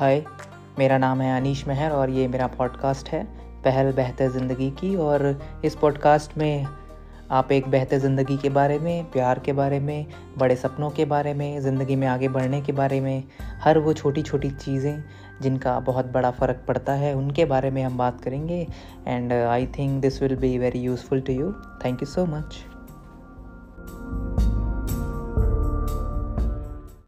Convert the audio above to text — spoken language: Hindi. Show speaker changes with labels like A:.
A: हाय, मेरा नाम है अनीश मेहर और ये मेरा पॉडकास्ट है, पहल बेहतर ज़िंदगी की। और इस पॉडकास्ट में आप एक बेहतर ज़िंदगी के बारे में, प्यार के बारे में, बड़े सपनों के बारे में, ज़िंदगी में आगे बढ़ने के बारे में, हर वो छोटी छोटी चीज़ें जिनका बहुत बड़ा फ़र्क पड़ता है, उनके बारे में हम बात करेंगे। And I think this will be very useful to you thank you so much